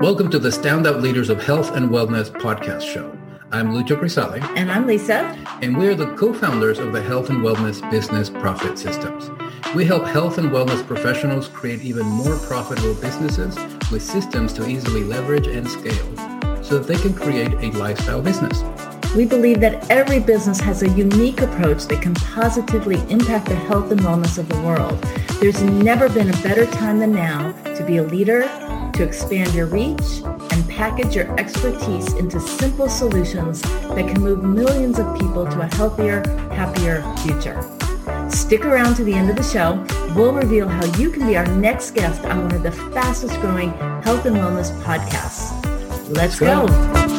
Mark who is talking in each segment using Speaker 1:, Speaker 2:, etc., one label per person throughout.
Speaker 1: Welcome to the Standout Leaders of Health and Wellness podcast show. I'm Lucio Crisali.
Speaker 2: And I'm Lisa.
Speaker 1: And we are the co-founders of the Health and Wellness Business Profit Systems. We help health and wellness professionals create even more profitable businesses with systems to easily leverage and scale so that they can create a lifestyle business.
Speaker 2: We believe that every business has a unique approach that can positively impact the health and wellness of the world. There's never been a better time than now to be a leader to expand your reach and package your expertise into simple solutions that can move millions of people to a healthier, happier future. Stick around to the end of the show. We'll reveal how you can be our next guest on one of the fastest growing health and wellness podcasts. Let's go.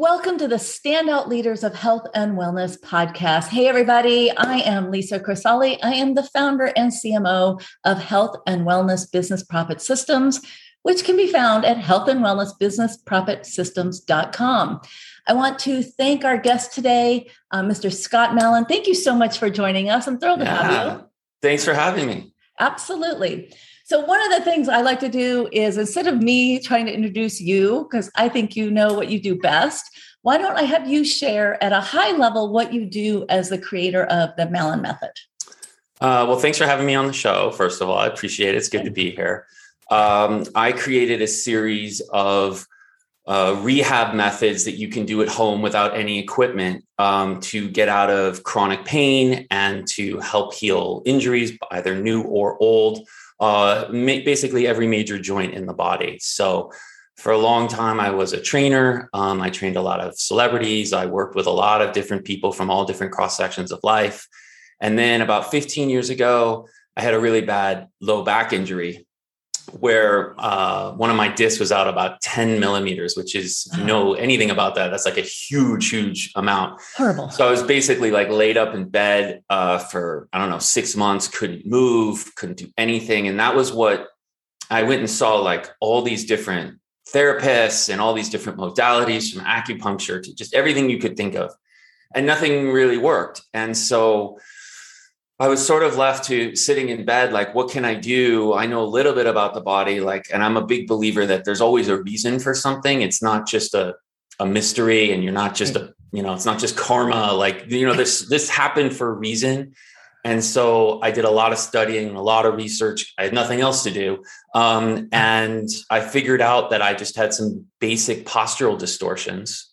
Speaker 2: Welcome to the Standout Leaders of Health and Wellness podcast. Hey, everybody. I am Lisa Crisali. I am the founder and CMO of Health and Wellness Business Profit Systems, which can be found at healthandwellnessbusinessprofitsystems.com. I want to thank our guest today, uh, Mr. Scott Malin. Thank you so much for joining us. I'm thrilled yeah. to have you.
Speaker 3: Thanks for having me.
Speaker 2: Absolutely. So, one of the things I like to do is instead of me trying to introduce you, because I think you know what you do best, why don't I have you share at a high level what you do as the creator of the Malin Method?
Speaker 3: Uh, well, thanks for having me on the show. First of all, I appreciate it. It's good to be here. Um, I created a series of uh, rehab methods that you can do at home without any equipment um, to get out of chronic pain and to help heal injuries, either new or old uh, basically every major joint in the body. So for a long time, I was a trainer. Um, I trained a lot of celebrities. I worked with a lot of different people from all different cross sections of life. And then about 15 years ago, I had a really bad low back injury where uh, one of my discs was out about 10 millimeters, which is, you know anything about that, that's like a huge, huge amount.
Speaker 2: Horrible.
Speaker 3: So I was basically like laid up in bed uh, for, I don't know, six months, couldn't move, couldn't do anything. And that was what I went and saw like all these different therapists and all these different modalities from acupuncture to just everything you could think of. And nothing really worked. And so I was sort of left to sitting in bed, like, what can I do? I know a little bit about the body, like, and I'm a big believer that there's always a reason for something. It's not just a, a mystery, and you're not just a, you know, it's not just karma. Like, you know, this this happened for a reason. And so I did a lot of studying, a lot of research. I had nothing else to do. Um, and I figured out that I just had some basic postural distortions.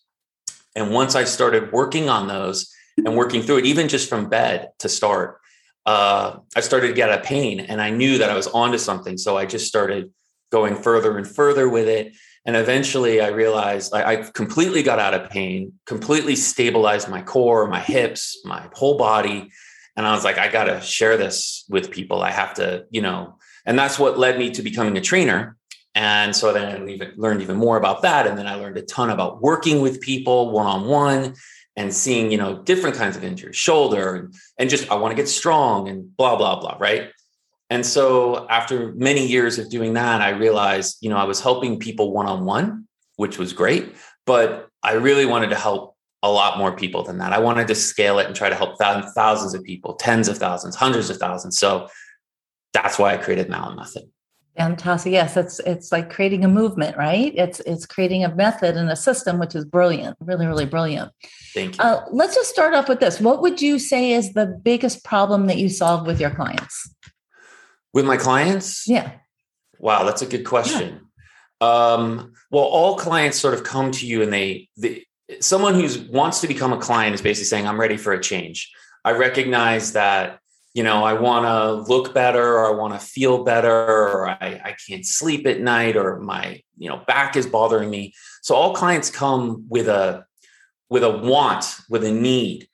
Speaker 3: And once I started working on those and working through it, even just from bed to start, uh, I started to get a pain and I knew that I was onto something. So I just started going further and further with it. And eventually I realized I, I completely got out of pain, completely stabilized my core, my hips, my whole body. And I was like, I got to share this with people. I have to, you know, and that's what led me to becoming a trainer. And so then I learned even more about that. And then I learned a ton about working with people one on one and seeing you know different kinds of injuries shoulder and, and just i want to get strong and blah blah blah right? And so after many years of doing that i realized you know i was helping people one-on-one which was great but i really wanted to help a lot more people than that. I wanted to scale it and try to help thousands of people tens of thousands hundreds of thousands. So that's why i created Malin method
Speaker 2: Fantastic. Yes, it's it's like creating a movement, right? It's it's creating a method and a system, which is brilliant, really, really brilliant.
Speaker 3: Thank you.
Speaker 2: Uh, let's just start off with this. What would you say is the biggest problem that you solve with your clients?
Speaker 3: With my clients?
Speaker 2: Yeah.
Speaker 3: Wow, that's a good question. Yeah. Um, well, all clients sort of come to you and they, they someone who wants to become a client is basically saying, I'm ready for a change. I recognize that you know, I want to look better or I want to feel better or I, I can't sleep at night or my, you know, back is bothering me. So all clients come with a with a want, with a need,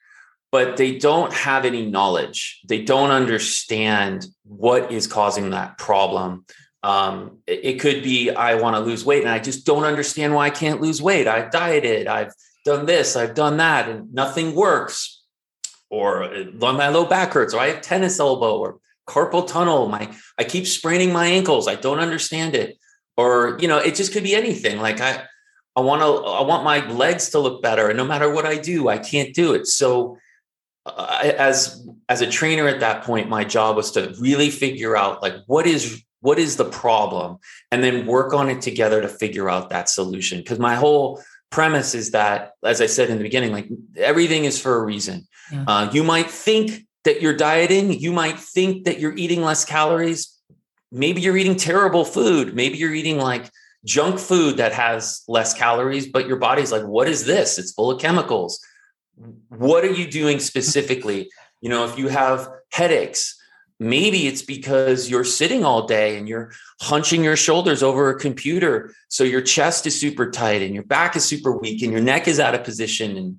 Speaker 3: but they don't have any knowledge. They don't understand what is causing that problem. Um, it, it could be I want to lose weight and I just don't understand why I can't lose weight. I've dieted, I've done this, I've done that, and nothing works or uh, my low back hurts, or I have tennis elbow, or carpal tunnel. My I keep spraining my ankles. I don't understand it, or you know, it just could be anything. Like I, I want to, I want my legs to look better, and no matter what I do, I can't do it. So uh, as as a trainer at that point, my job was to really figure out like what is what is the problem and then work on it together to figure out that solution because my whole premise is that as i said in the beginning like everything is for a reason yeah. uh, you might think that you're dieting. You might think that you're eating less calories. Maybe you're eating terrible food. Maybe you're eating like junk food that has less calories but your body's like what is this? It's full of chemicals. What are you doing specifically? You know if you have headaches maybe it's because you're sitting all day and you're hunching your shoulders over a computer so your chest is super tight and your back is super weak and your neck is out of position and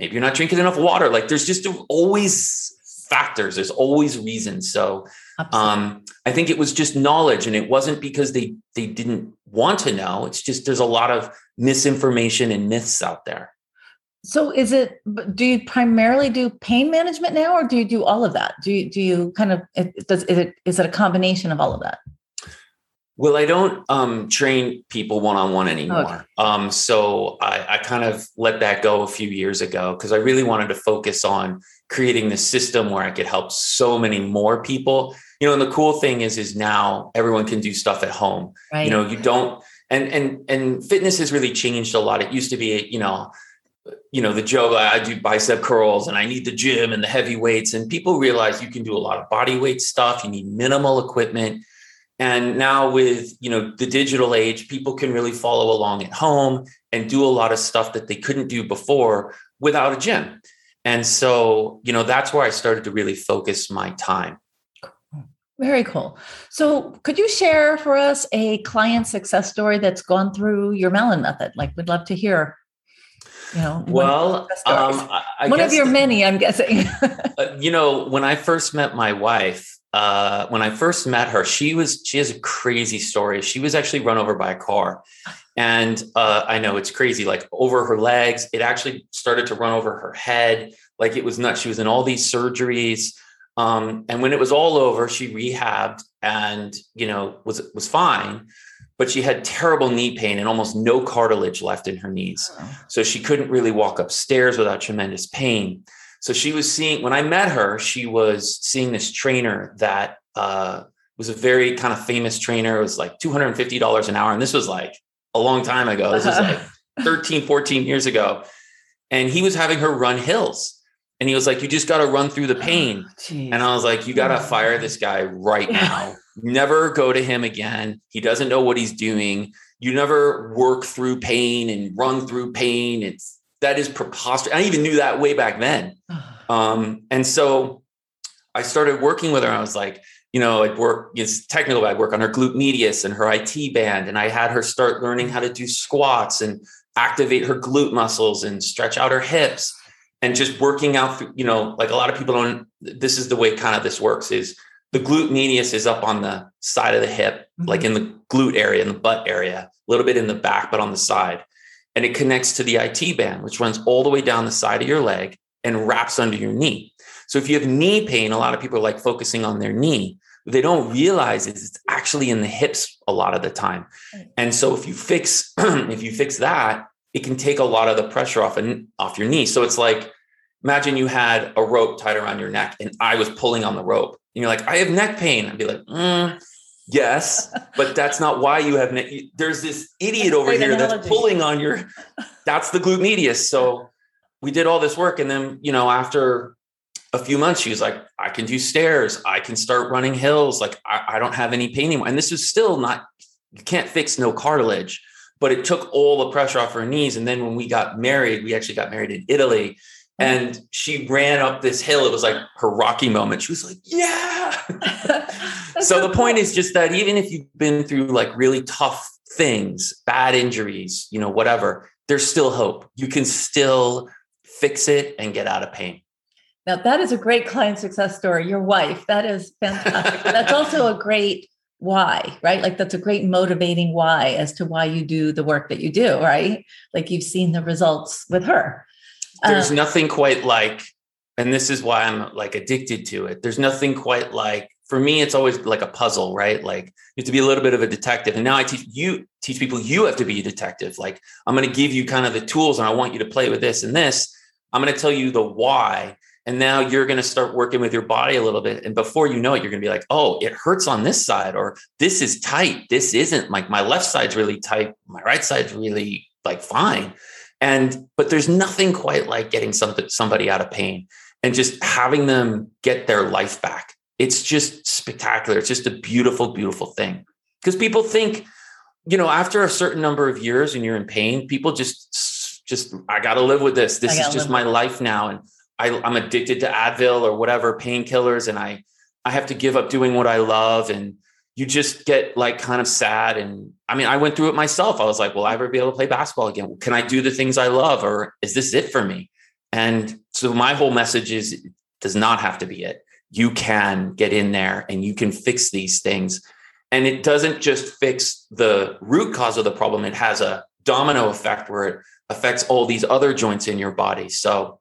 Speaker 3: maybe you're not drinking enough water. Like there's just always factors. There's always reasons. So um, i think it was just knowledge and it wasn't because they they didn't want to know. It's just there's a lot of misinformation and myths out there.
Speaker 2: So is it do you primarily do pain management now or do you do all of that? Do you do you kind of does is it is it a combination of all of that
Speaker 3: well i don't um, train people one-on-one anymore. Okay. um, so I, I kind of let that go a few years ago because i really wanted to focus on creating the system where i could help so many more people. You know and the cool thing is is now everyone can do stuff at home. Right. you know you don't and and and fitness has really changed a lot. It used to be you know you know the joke i do bicep curls and i need the gym and the heavy weights and people realize you can do a lot of body weight stuff. You need minimal equipment and now with you know the digital age people can really follow along at home and do a lot of stuff that they couldn't do before without a gym and so you know that's where i started to really focus my time
Speaker 2: very cool. So, could you share for us a client success story that's gone through your Malin method? Like, we'd love to hear you know
Speaker 3: well um,
Speaker 2: I one of your the, many i'm guessing
Speaker 3: uh, you know when i first met my wife uh, when i first met her she was she has a crazy story. She was actually run over by a car. And uh, i know it's crazy like over her legs. It actually started to run over her head. Like it was nuts. She was in all these surgeries. Um, and when it was all over she rehabbed and you know was was fine. But she had terrible knee pain and almost no cartilage left in her knees. Oh. So she couldn't really walk upstairs without tremendous pain. So she was seeing, when I met her, she was seeing this trainer that uh, was a very kind of famous trainer. It was like $250 an hour. And this was like a long time ago. This was like 13, 14 years ago. And he was having her run hills. And he was like, You just got to run through the pain. Oh, and I was like, You got to fire this guy right now never go to him again. He doesn't know what he's doing. You never work through pain and run through pain. It's that is preposterous. I even knew that way back then. Um, and so I started working with her. I was like, you know, I'd work, it's technical, I'd work on her glute medius and her IT band. And I had her start learning how to do squats and activate her glute muscles and stretch out her hips and just working out, through, you know, like a lot of people don't, this is the way kind of this works is the glute medius is up on the side of the hip, mm-hmm. like in the glute area, in the butt area, a little bit in the back, but on the side. And it connects to the IT band, which runs all the way down the side of your leg and wraps under your knee. So if you have knee pain, a lot of people are like focusing on their knee. What they don't realize is it's actually in the hips a lot of the time. And so if you fix if you fix that, it can take a lot of the pressure off and off your knee. So it's like imagine you had a rope tied around your neck and I was pulling on the rope and you're like, I have neck pain. I'd be like, mm, yes, but that's not why you have. There's this idiot over here analogy. that's pulling on your, that's the glute medius. So we did all this work. And then, you know, after a few months, she was like, I can do stairs. I can start running hills. Like I, I don't have any pain anymore. And this is still not, you can't fix no cartilage, but it took all the pressure off her knees. And then when we got married, we actually got married in Italy and she ran up this hill. It was like her Rocky moment. She was like, "Yeah." so, the point is just that even if you've been through like really tough things, bad injuries, you know, whatever, there's still hope. You can still fix it and get out of pain.
Speaker 2: Now that is a great client success story. Your wife, that is fantastic. that's also a great why, right? Like that's a great motivating why as to why you do the work that you do, right? Like you've seen the results with her
Speaker 3: there's uh, nothing quite like and this is why i'm like addicted to it there's nothing quite like for me it's always like a puzzle right like you have to be a little bit of a detective and now i teach you teach people you have to be a detective like i'm going to give you kind of the tools and i want you to play with this and this i'm going to tell you the why And now you're going to start working with your body a little bit. And before you know it, you're going to be like, oh, it hurts on this side, or this is tight. This isn't like my left side's really tight. My right side's really like fine. And, but there's nothing quite like getting something, somebody out of pain and just having them get their life back. It's just spectacular. It's just a beautiful, beautiful thing. Because people think, you know, after a certain number of years and you're in pain, people just, just, I got to live with this. This is just my life now. And I, I'm addicted to Advil or whatever painkillers. And I, I have to give up doing what I love. And you just get like kind of sad. And I mean, I went through it myself. I was like, will I ever be able to play basketball again? Can I do the things I love? Or is this it for me? And so my whole message is does not have to be it. You can get in there and you can fix these things. And it doesn't just fix the root cause of the problem, it has a domino effect where it affects all these other joints in your body. So,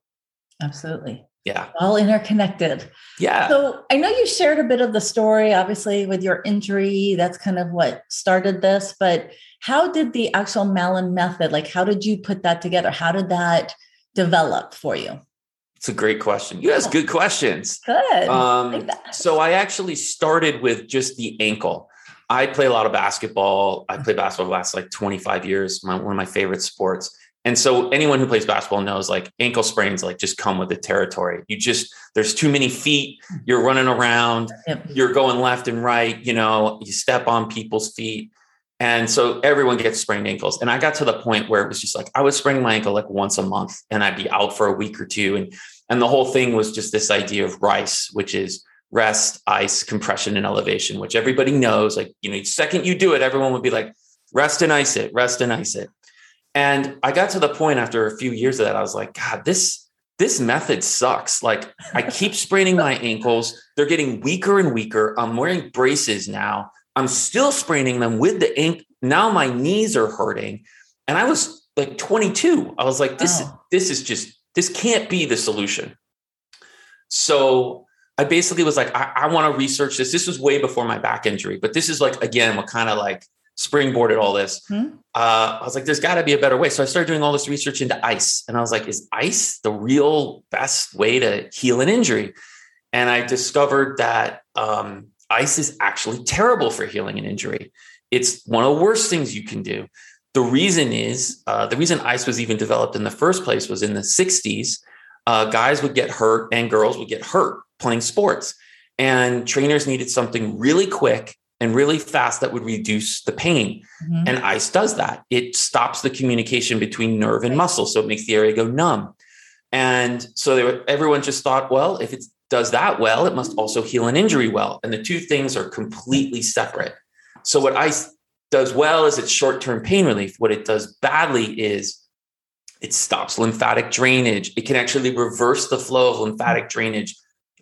Speaker 2: absolutely.
Speaker 3: Yeah.
Speaker 2: All interconnected.
Speaker 3: Yeah.
Speaker 2: So I know you shared a bit of the story, obviously, with your injury. That's kind of what started this. But how did the actual Malin method, like, how did you put that together? How did that develop for you?
Speaker 3: It's a great question. You ask good questions.
Speaker 2: Good.
Speaker 3: Um, like so I actually started with just the ankle. I play a lot of basketball. I play basketball the last like 25 years, my, one of my favorite sports. And so anyone who plays basketball knows like ankle sprains like just come with the territory. You just there's too many feet, you're running around, yep. you're going left and right, you know, you step on people's feet. And so everyone gets sprained ankles. And I got to the point where it was just like I was spraining my ankle like once a month and I'd be out for a week or two. And and the whole thing was just this idea of RICE, which is rest, ice, compression, and elevation, which everybody knows. Like, you know, second you do it, everyone would be like, rest and ice it, rest and ice it. And I got to the point after a few years of that, I was like, God, this this method sucks. Like I keep spraining my ankles. They're getting weaker and weaker. I'm wearing braces now. I'm still spraining them with the ink. Now my knees are hurting. And I was like 22. I was like, this, oh. this is just, this can't be the solution. So I basically was like, I, I want to research this. This was way before my back injury, but this is like, again, what kind of like springboarded all this. Hmm? Uh, I was like, there's got to be a better way. So I started doing all this research into ice. And I was like, is ice the real best way to heal an injury? And I discovered that um, ice is actually terrible for healing an injury. It's one of the worst things you can do. The reason is uh, the reason ice was even developed in the first place was in the 60s, uh, guys would get hurt and girls would get hurt playing sports. And trainers needed something really quick and really fast that would reduce the pain. Mm-hmm. And ice does that. It stops the communication between nerve and muscle. So it makes the area go numb. And so were, everyone just thought, well, if it does that well, it must also heal an injury well. And the two things are completely separate. So what ice does well is it's short-term pain relief. What it does badly is it stops lymphatic drainage. It can actually reverse the flow of lymphatic drainage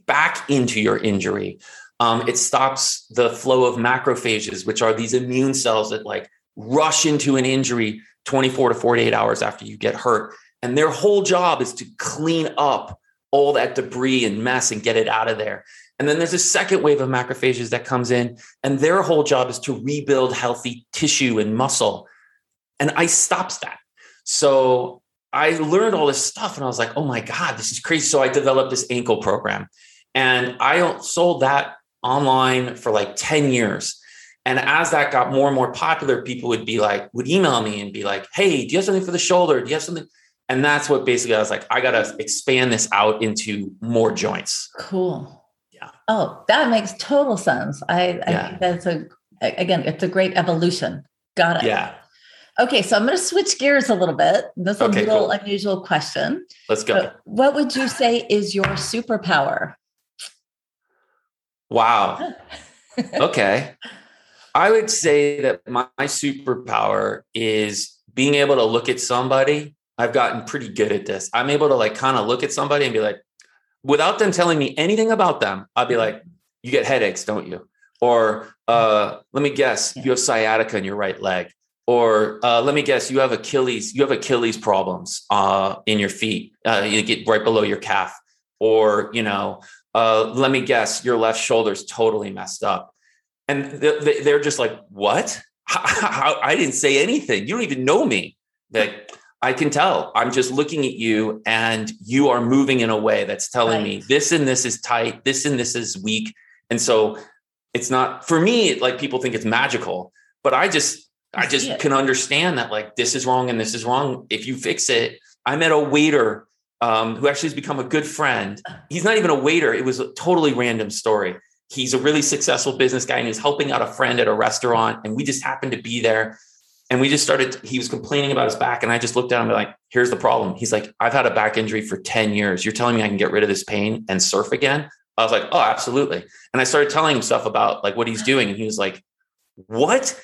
Speaker 3: back into your injury. Um, it stops the flow of macrophages, which are these immune cells that like rush into an injury 24 to 48 hours after you get hurt. And their whole job is to clean up all that debris and mess and get it out of there. And then there's a second wave of macrophages that comes in, and their whole job is to rebuild healthy tissue and muscle. And ice stops that. So I learned all this stuff and I was like, oh my God, this is crazy. So I developed this ankle program and I sold that online for like 10 years. And as that got more and more popular, people would be like, would email me and be like, hey, do you have something for the shoulder? Do you have something? And that's what basically I was like, I got to expand this out into more joints.
Speaker 2: Cool.
Speaker 3: Yeah.
Speaker 2: Oh, that makes total sense. I, I yeah. think that's a, again, it's a great evolution. Got it.
Speaker 3: Yeah.
Speaker 2: Okay, so I'm going to switch gears a little bit. This is okay, a little cool. unusual question.
Speaker 3: Let's go. But
Speaker 2: what would you say is your superpower?
Speaker 3: Wow. okay. I would say that my, my, superpower is being able to look at somebody. I've gotten pretty good at this. I'm able to like kind of look at somebody and be like, without them telling me anything about them, I'll be like, you get headaches, don't you? Or uh, let me guess, you have sciatica in your right leg. Or uh, let me guess, you have Achilles, you have Achilles problems uh, in your feet. Uh, you get right below your calf. Or, you know, uh, let me guess, your left shoulder's totally messed up. And they're just like, what? How, I didn't say anything. You don't even know me. Like, I can tell. I'm just looking at you and you are moving in a way that's telling right. me this and this is tight, this and this is weak. And so it's not for me, like people think it's magical, but I just, I just can understand that like this is wrong and this is wrong. If you fix it, I met a waiter um, who actually has become a good friend. He's not even a waiter. It was a totally random story. He's a really successful business guy and he's helping out a friend at a restaurant. And we just happened to be there. And we just started, he was complaining about his back. And I just looked at him and like, here's the problem. He's like, I've had a back injury for 10 years. You're telling me I can get rid of this pain and surf again? I was like, oh, absolutely. And I started telling him stuff about like what he's doing. And he was like, what?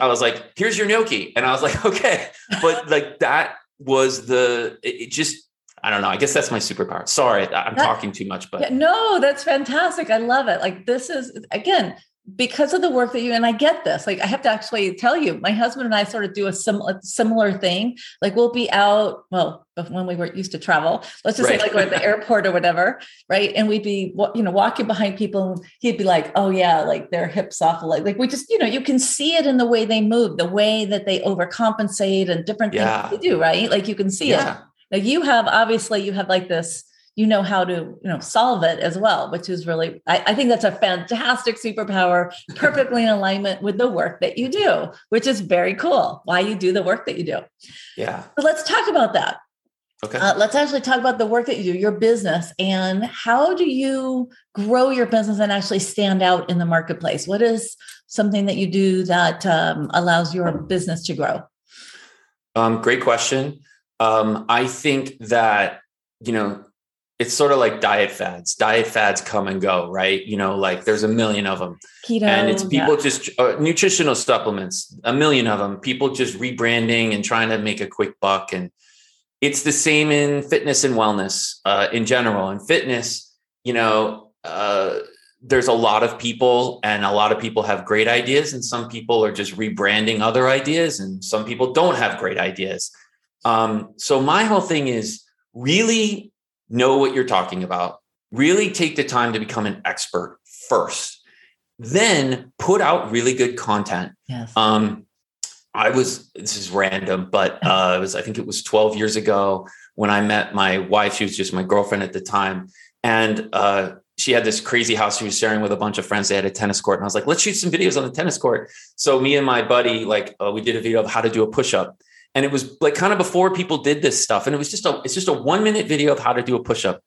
Speaker 3: I was like, here's your gnocchi. And I was like, okay. But like that was the, it just, I don't know. I guess that's my superpower. Sorry, I'm that, talking too much, but
Speaker 2: yeah, no, that's fantastic. I love it. Like this is again, because of the work that you and I get this, like I have to actually tell you, my husband and I sort of do a similar similar thing. Like we'll be out, well, when we were used to travel, let's just right. say like we're at the airport or whatever, right? And we'd be, you know, walking behind people, and he'd be like, "Oh yeah, like their hips off, like like we just, you know, you can see it in the way they move, the way that they overcompensate and different yeah. things they do, right? Like you can see yeah. it. Now you have obviously you have like this you know how to you know solve it as well which is really I, I, think that's a fantastic superpower perfectly in alignment with the work that you do which is very cool why you do the work that you do.
Speaker 3: Yeah.
Speaker 2: So let's talk about that.
Speaker 3: Okay.
Speaker 2: Uh, let's actually talk about the work that you do your business and how do you grow your business and actually stand out in the marketplace? What is something that you do that um, allows your business to grow?
Speaker 3: Um, great question um, i think that you know it's sort of like diet fads. Diet fads come and go, right? You know, like there's a million of them.
Speaker 2: Keto,
Speaker 3: and it's people yeah. just uh, nutritional supplements, a million of them. People just rebranding and trying to make a quick buck. And it's the same in fitness and wellness uh, in general. In fitness, you know, uh, there's a lot of people, and a lot of people have great ideas, and some people are just rebranding other ideas, and some people don't have great ideas. Um, so my whole thing is really know what you're talking about, really take the time to become an expert first, then put out really good content.
Speaker 2: Yes.
Speaker 3: Um, I was, this is random, but uh, it was, I think it was 12 years ago when I met my wife. She was just my girlfriend at the time. And uh, she had this crazy house she was sharing with a bunch of friends. They had a tennis court. And I was like, let's shoot some videos on the tennis court. So me and my buddy, like, uh, we did a video of how to do a push up and it was like kind of before people did this stuff and it was just a it's just a one minute video of how to do a push-up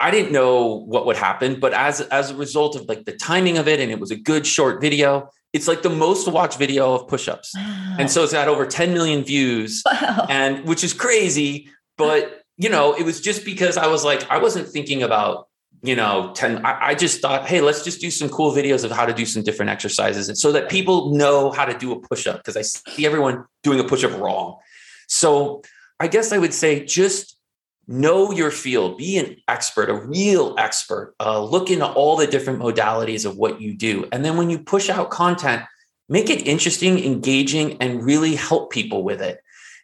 Speaker 3: i didn't know what would happen but as as a result of like the timing of it and it was a good short video it's like the most watched video of push-ups wow. and so it's had over 10 million views wow. and which is crazy but you know it was just because i was like i wasn't thinking about you know 10 I, I, just thought hey let's just do some cool videos of how to do some different exercises and so that people know how to do a push-up because i see everyone doing a push-up wrong. So i guess i would say just know your field be an expert a real expert uh, look into all the different modalities of what you do. And then when you push out content make it interesting engaging and really help people with it.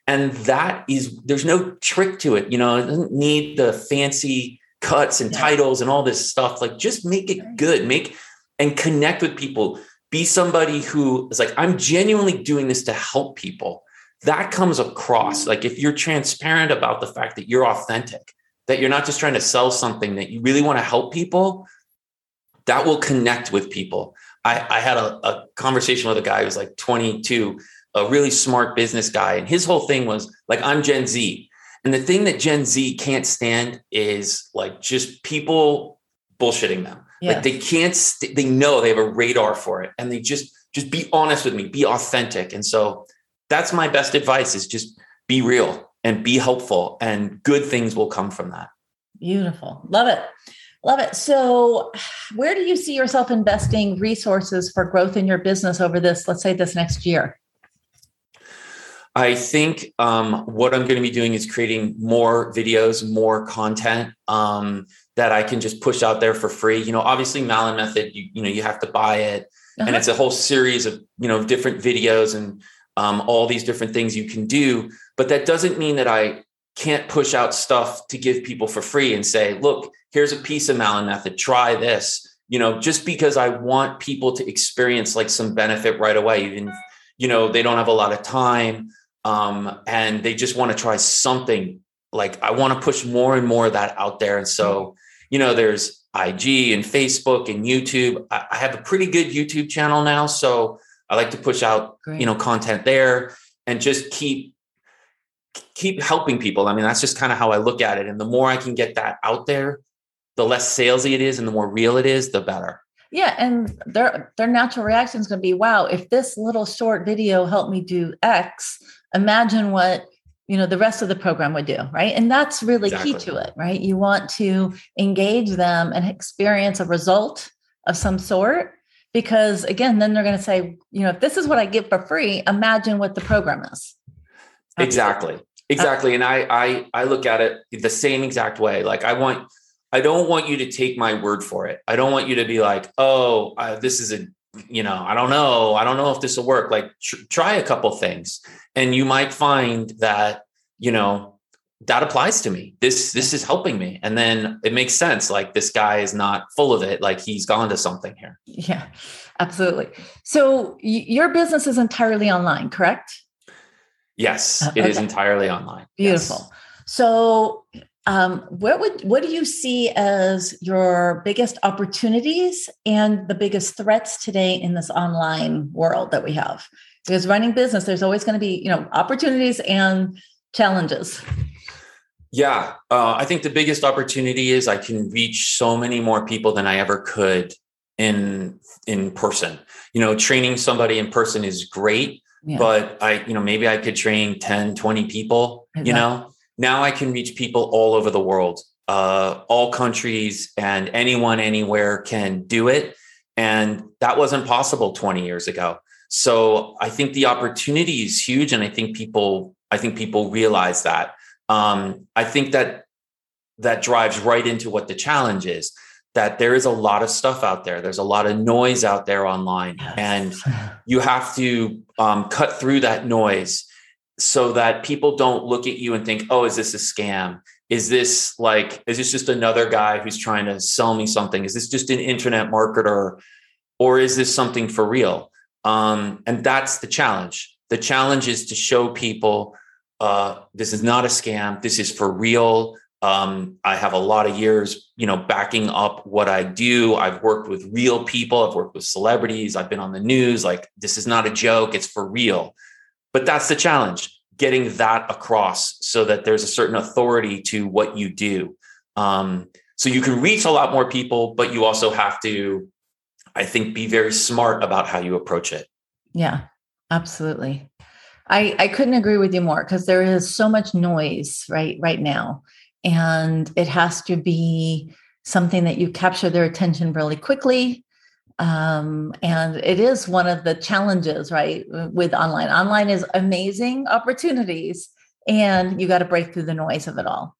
Speaker 3: And that is there's no trick to it you know it doesn't need the fancy cuts and titles and all this stuff. Like just make it good, make and connect with people. Be somebody who is like, I'm genuinely doing this to help people. That comes across. Like if you're transparent about the fact that you're authentic, that you're not just trying to sell something, that you really want to help people, that will connect with people. I, I had a, a conversation with a guy who was like 22, a really smart business guy. And his whole thing was like, I'm Gen Z. And the thing that Gen Z can't stand is like just people bullshitting them. Yes. Like they can't, st- they know they have a radar for it and they just, just be honest with me, be authentic. And so that's my best advice is just be real and be helpful and good things will come from that.
Speaker 2: Beautiful. Love it. Love it. So, where do you see yourself investing resources for growth in your business over this, let's say, this next year?
Speaker 3: I think um, what I'm going to be doing is creating more videos, more content um, that I can just push out there for free. You know, obviously Malin Method, you, you know, you have to buy it, uh-huh. and it's a whole series of you know different videos and um, all these different things you can do. But that doesn't mean that I can't push out stuff to give people for free and say, look, here's a piece of Malin Method. Try this. You know, just because I want people to experience like some benefit right away, even you know they don't have a lot of time um, and they just want to try something. Like I want to push more and more of that out there. And so, you know, there's IG and Facebook and YouTube. I, I have a pretty good YouTube channel now, so I like to push out, Great. you know, content there and just keep keep helping people. I mean, that's just kind of how I look at it. And the more I can get that out there, the less salesy it is and the more real it is, the better.
Speaker 2: Yeah, and their their natural reaction is going to be, "Wow, if this little short video helped me do X, imagine what you know the rest of the program would do right? And that's really exactly. key to it right? You want to engage them and experience a result of some sort because again then they're going to say you know if this is what i get for free imagine what the program is.
Speaker 3: Exactly. Exactly. And i i i look at it the same exact way. Like i want i don't want you to take my word for it. I don't want you to be like oh uh, this is a you know i don't know i don't know if this will work like tr- try a couple things. And you might find that you know that applies to me. This this is helping me. And then it makes sense like this guy is not full of it like he's gone to something here.
Speaker 2: Yeah absolutely. So y- your business is entirely online correct?
Speaker 3: Yes it okay. is entirely online.
Speaker 2: Beautiful. Yes. so um, what would what do you see as your biggest opportunities and the biggest threats today in this online world that we have because running business there's always going to be you know opportunities and challenges
Speaker 3: yeah uh, i think the biggest opportunity is i can reach so many more people than i ever could in in person you know training somebody in person is great yeah. but i you know maybe i could train 10 20 people exactly. you know now i can reach people all over the world uh, all countries and anyone anywhere can do it and that wasn't possible 20 years ago so I think the opportunity is huge, and I think people I think people realize that. Um, I think that that drives right into what the challenge is. That there is a lot of stuff out there. There's a lot of noise out there online, and you have to um, cut through that noise so that people don't look at you and think, "Oh, is this a scam? Is this like is this just another guy who's trying to sell me something? Is this just an internet marketer, or is this something for real?" Um, and that's the challenge. The challenge is to show people uh, this is not a scam. This is for real. Um, I have a lot of years, you know, backing up what I do. I've worked with real people. I've worked with celebrities. I've been on the news. Like this is not a joke. It's for real. But that's the challenge: getting that across so that there's a certain authority to what you do. Um, so you can reach a lot more people, but you also have to I think be very smart about how you approach it.
Speaker 2: Yeah, absolutely. I, I couldn't agree with you more because there is so much noise right right now. And it has to be something that you capture their attention really quickly. Um, and it is one of the challenges, right, with online. Online is amazing opportunities, and you got to break through the noise of it all.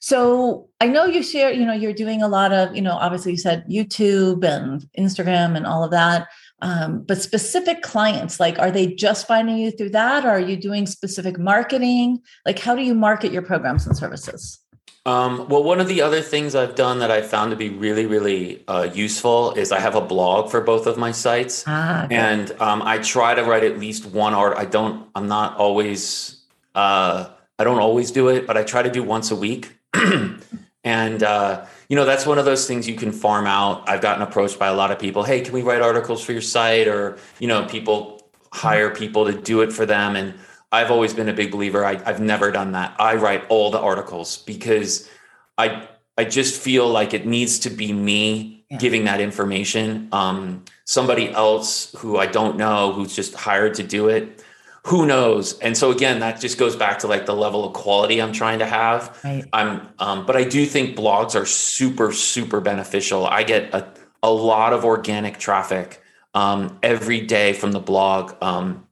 Speaker 2: So I know you share, you know, you're doing a lot of, you know, obviously you said YouTube and Instagram and all of that. Um, but specific clients, like, are they just finding you through that? Or are you doing specific marketing? Like, how do you market your programs and services?
Speaker 3: Um, well, one of the other things I've done that I found to be really, really uh, useful is I have a blog for both of my sites, ah, okay. and um, I try to write at least one art. I don't. I'm not always. Uh, I don't always do it, but I try to do once a week. and uh, you know that's one of those things you can farm out. I've gotten approached by a lot of people. Hey, can we write articles for your site? Or you know, people hire people to do it for them. And I've always been a big believer. I, I've never done that. I write all the articles because I I just feel like it needs to be me yeah. giving that information. Um, somebody else who I don't know who's just hired to do it who knows and so again that just goes back to like the level of quality i'm trying to have right. i'm um, but i do think blogs are super super beneficial i get a, a lot of organic traffic um, every day from the blog um,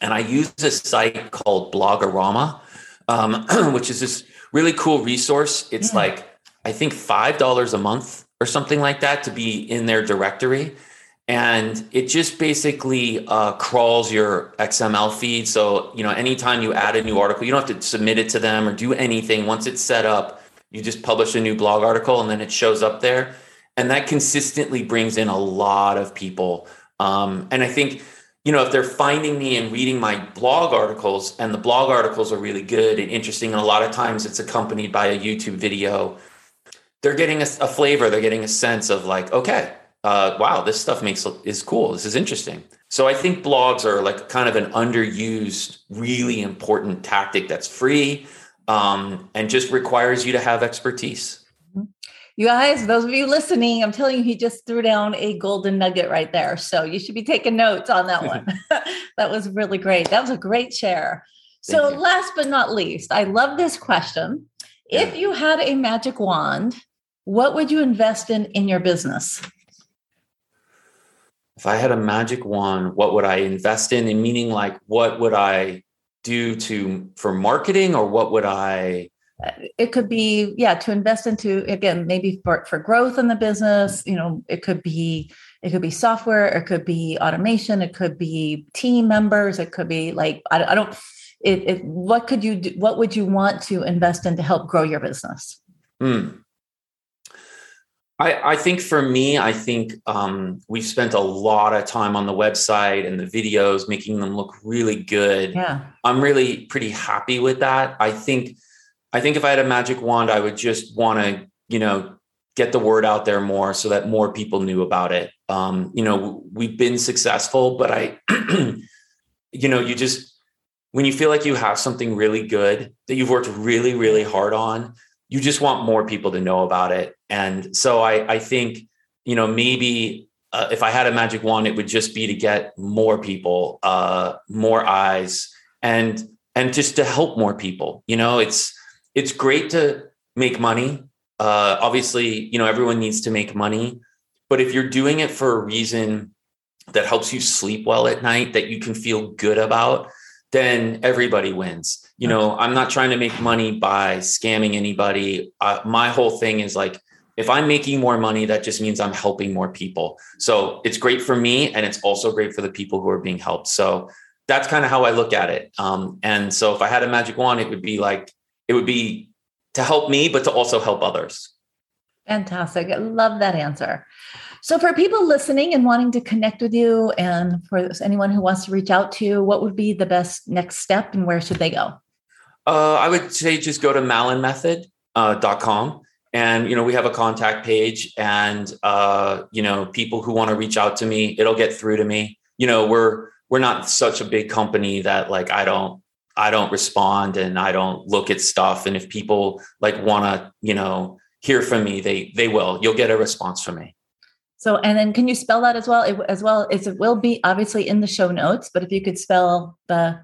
Speaker 3: and i use a site called Blogarama um, which is this really cool resource it's yeah. like i think five dollars a month or something like that to be in their directory and it just basically uh, crawls your XML feed. So you know, anytime you add a new article, you don't have to submit it to them or do anything. Once it's set up, you just publish a new blog article, and then it shows up there, and that consistently brings in a lot of people. Um, and I think you know, if they're finding me and reading my blog articles, and the blog articles are really good and interesting, and a lot of times it's accompanied by a YouTube video, they're getting a, a flavor, they're getting a sense of like, okay, uh, wow, this stuff makes is cool. This is interesting. So I think blogs are like kind of an underused, really important tactic that's free um, and just requires you to have expertise.
Speaker 2: You guys, those of you listening, I'm telling you, he just threw down a golden nugget right there. So you should be taking notes on that one. that was really great. That was a great share. so, last but not least, I love this question. Yeah. If you had a magic wand, what would you invest in in your business?
Speaker 3: If I had a magic wand, what would I invest in? And meaning, like, what would I do to for marketing, or what would I?
Speaker 2: It could be yeah to invest into again maybe for, for growth in the business you know it could be it could be software it could be automation it could be team members it could be like i, I don't it, it, what could you do what would you want to invest in to help grow your business
Speaker 3: hmm. I, I think for me, I think um, we've spent a lot of time on the website and the videos, making them look really good.
Speaker 2: Yeah.
Speaker 3: I'm really pretty happy with that. I think I think if I had a magic wand, I would just want to, you know, get the word out there more so that more people knew about it. Um, you know, we've been successful, but I, you know, you just, when you feel like you have something really good that you've worked really, really hard on, you just want more people to know about it. And so I, I think, you know, maybe uh, if I had a magic wand, it would just be to get more people, uh, more eyes, and and just to help more people. You know, it's it's great to make money. Uh, obviously, you know, everyone needs to make money, but if you're doing it for a reason that helps you sleep well at night, that you can feel good about, then everybody wins. You know, I'm not trying to make money by scamming anybody. Uh, my whole thing is like, if I'm making more money, that just means I'm helping more people. So it's great for me, and it's also great for the people who are being helped. So that's kind of how I look at it. Um, and so if I had a magic wand, it would be like it would be to help me, but to also help others.
Speaker 2: Fantastic. I love that answer. So, for people listening and wanting to connect with you, and for anyone who wants to reach out to you, what would be the best next step and where should they go?
Speaker 3: Uh, I would say just go to malinmethod.com. Uh, and, you know, we have a contact page and, uh, you know, people who want to reach out to me, it'll get through to me. You know, we're, we're not such a big company that like I don't I don't respond and I don't look at stuff. And if people like want to, you know, hear from me, they they will. You'll get a response from me.
Speaker 2: So, and then can you spell that as well? It, as well as it will be obviously in the show notes, but if you could spell the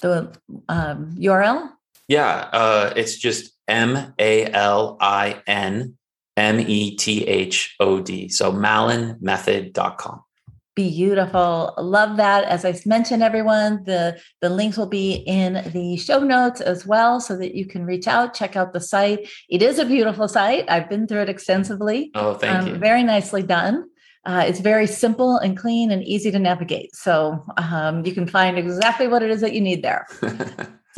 Speaker 2: the um, URL.
Speaker 3: Yeah, uh, it's just M A L I N M E T H O D. So malinmethod.com.
Speaker 2: Beautiful. Love that. As I mentioned, everyone, the, the links will be in the show notes as well so that you can reach out, check out the site. It is a beautiful site. I've been through it extensively.
Speaker 3: Oh, thank um, you.
Speaker 2: Very nicely done. Uh, it's very simple and clean and easy to navigate. So um, you can find exactly what it is that you need there.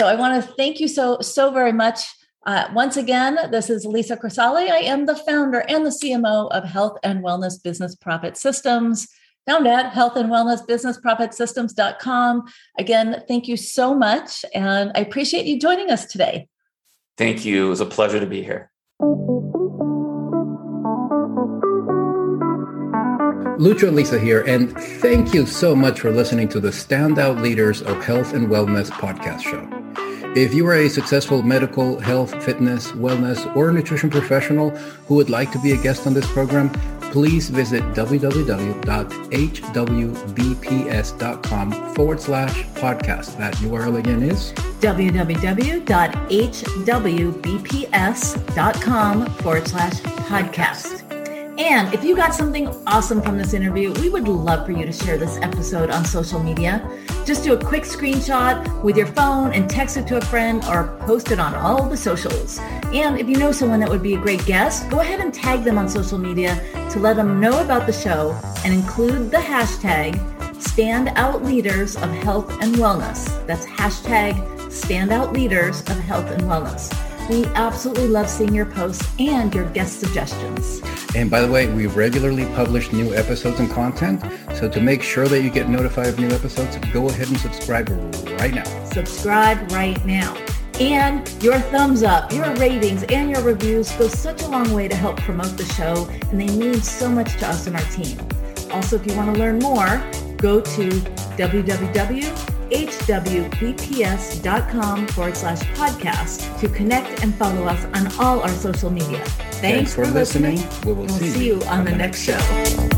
Speaker 2: so I want to thank you so, so very much. Uh, once again, this is Lisa Crisali. I am the founder and the CMO of Health and Wellness Business Profit Systems found at health and wellness business profit systems.com. Again, thank you so much. And I appreciate you joining us today.
Speaker 3: Thank you. It was a pleasure to be here.
Speaker 1: Lucho and Lisa here, and thank you so much for listening to the Standout Leaders of Health and Wellness podcast show. If you are a successful medical, health, fitness, wellness, or nutrition professional who would like to be a guest on this program, please visit www.hwbps.com forward slash podcast. That URL again is
Speaker 4: www.hwbps.com forward slash podcast. And if you got something awesome from this interview, we would love for you to share this episode on social media. Just do a quick screenshot with your phone and text it to a friend or post it on all the socials. And if you know someone that would be a great guest, go ahead and tag them on social media to let them know about the show and include the hashtag Standout Leaders of Health and Wellness. That's hashtag Standout Leaders of Health and Wellness. We absolutely love seeing your posts and your guest suggestions.
Speaker 1: And by the way, we regularly publish new episodes and content. So to make sure that you get notified of new episodes, go ahead and subscribe right now.
Speaker 2: Subscribe right now. And your thumbs up, your ratings, and your reviews go such a long way to help promote the show, and they mean so much to us and our team. Also, if you want to learn more, go to www.hwbps.com forward slash podcast to connect and follow us on all our social media. Thanks,
Speaker 1: Thanks
Speaker 2: for,
Speaker 1: listening.
Speaker 2: listening.
Speaker 1: We will
Speaker 2: We'll
Speaker 1: see,
Speaker 2: see you on the next show.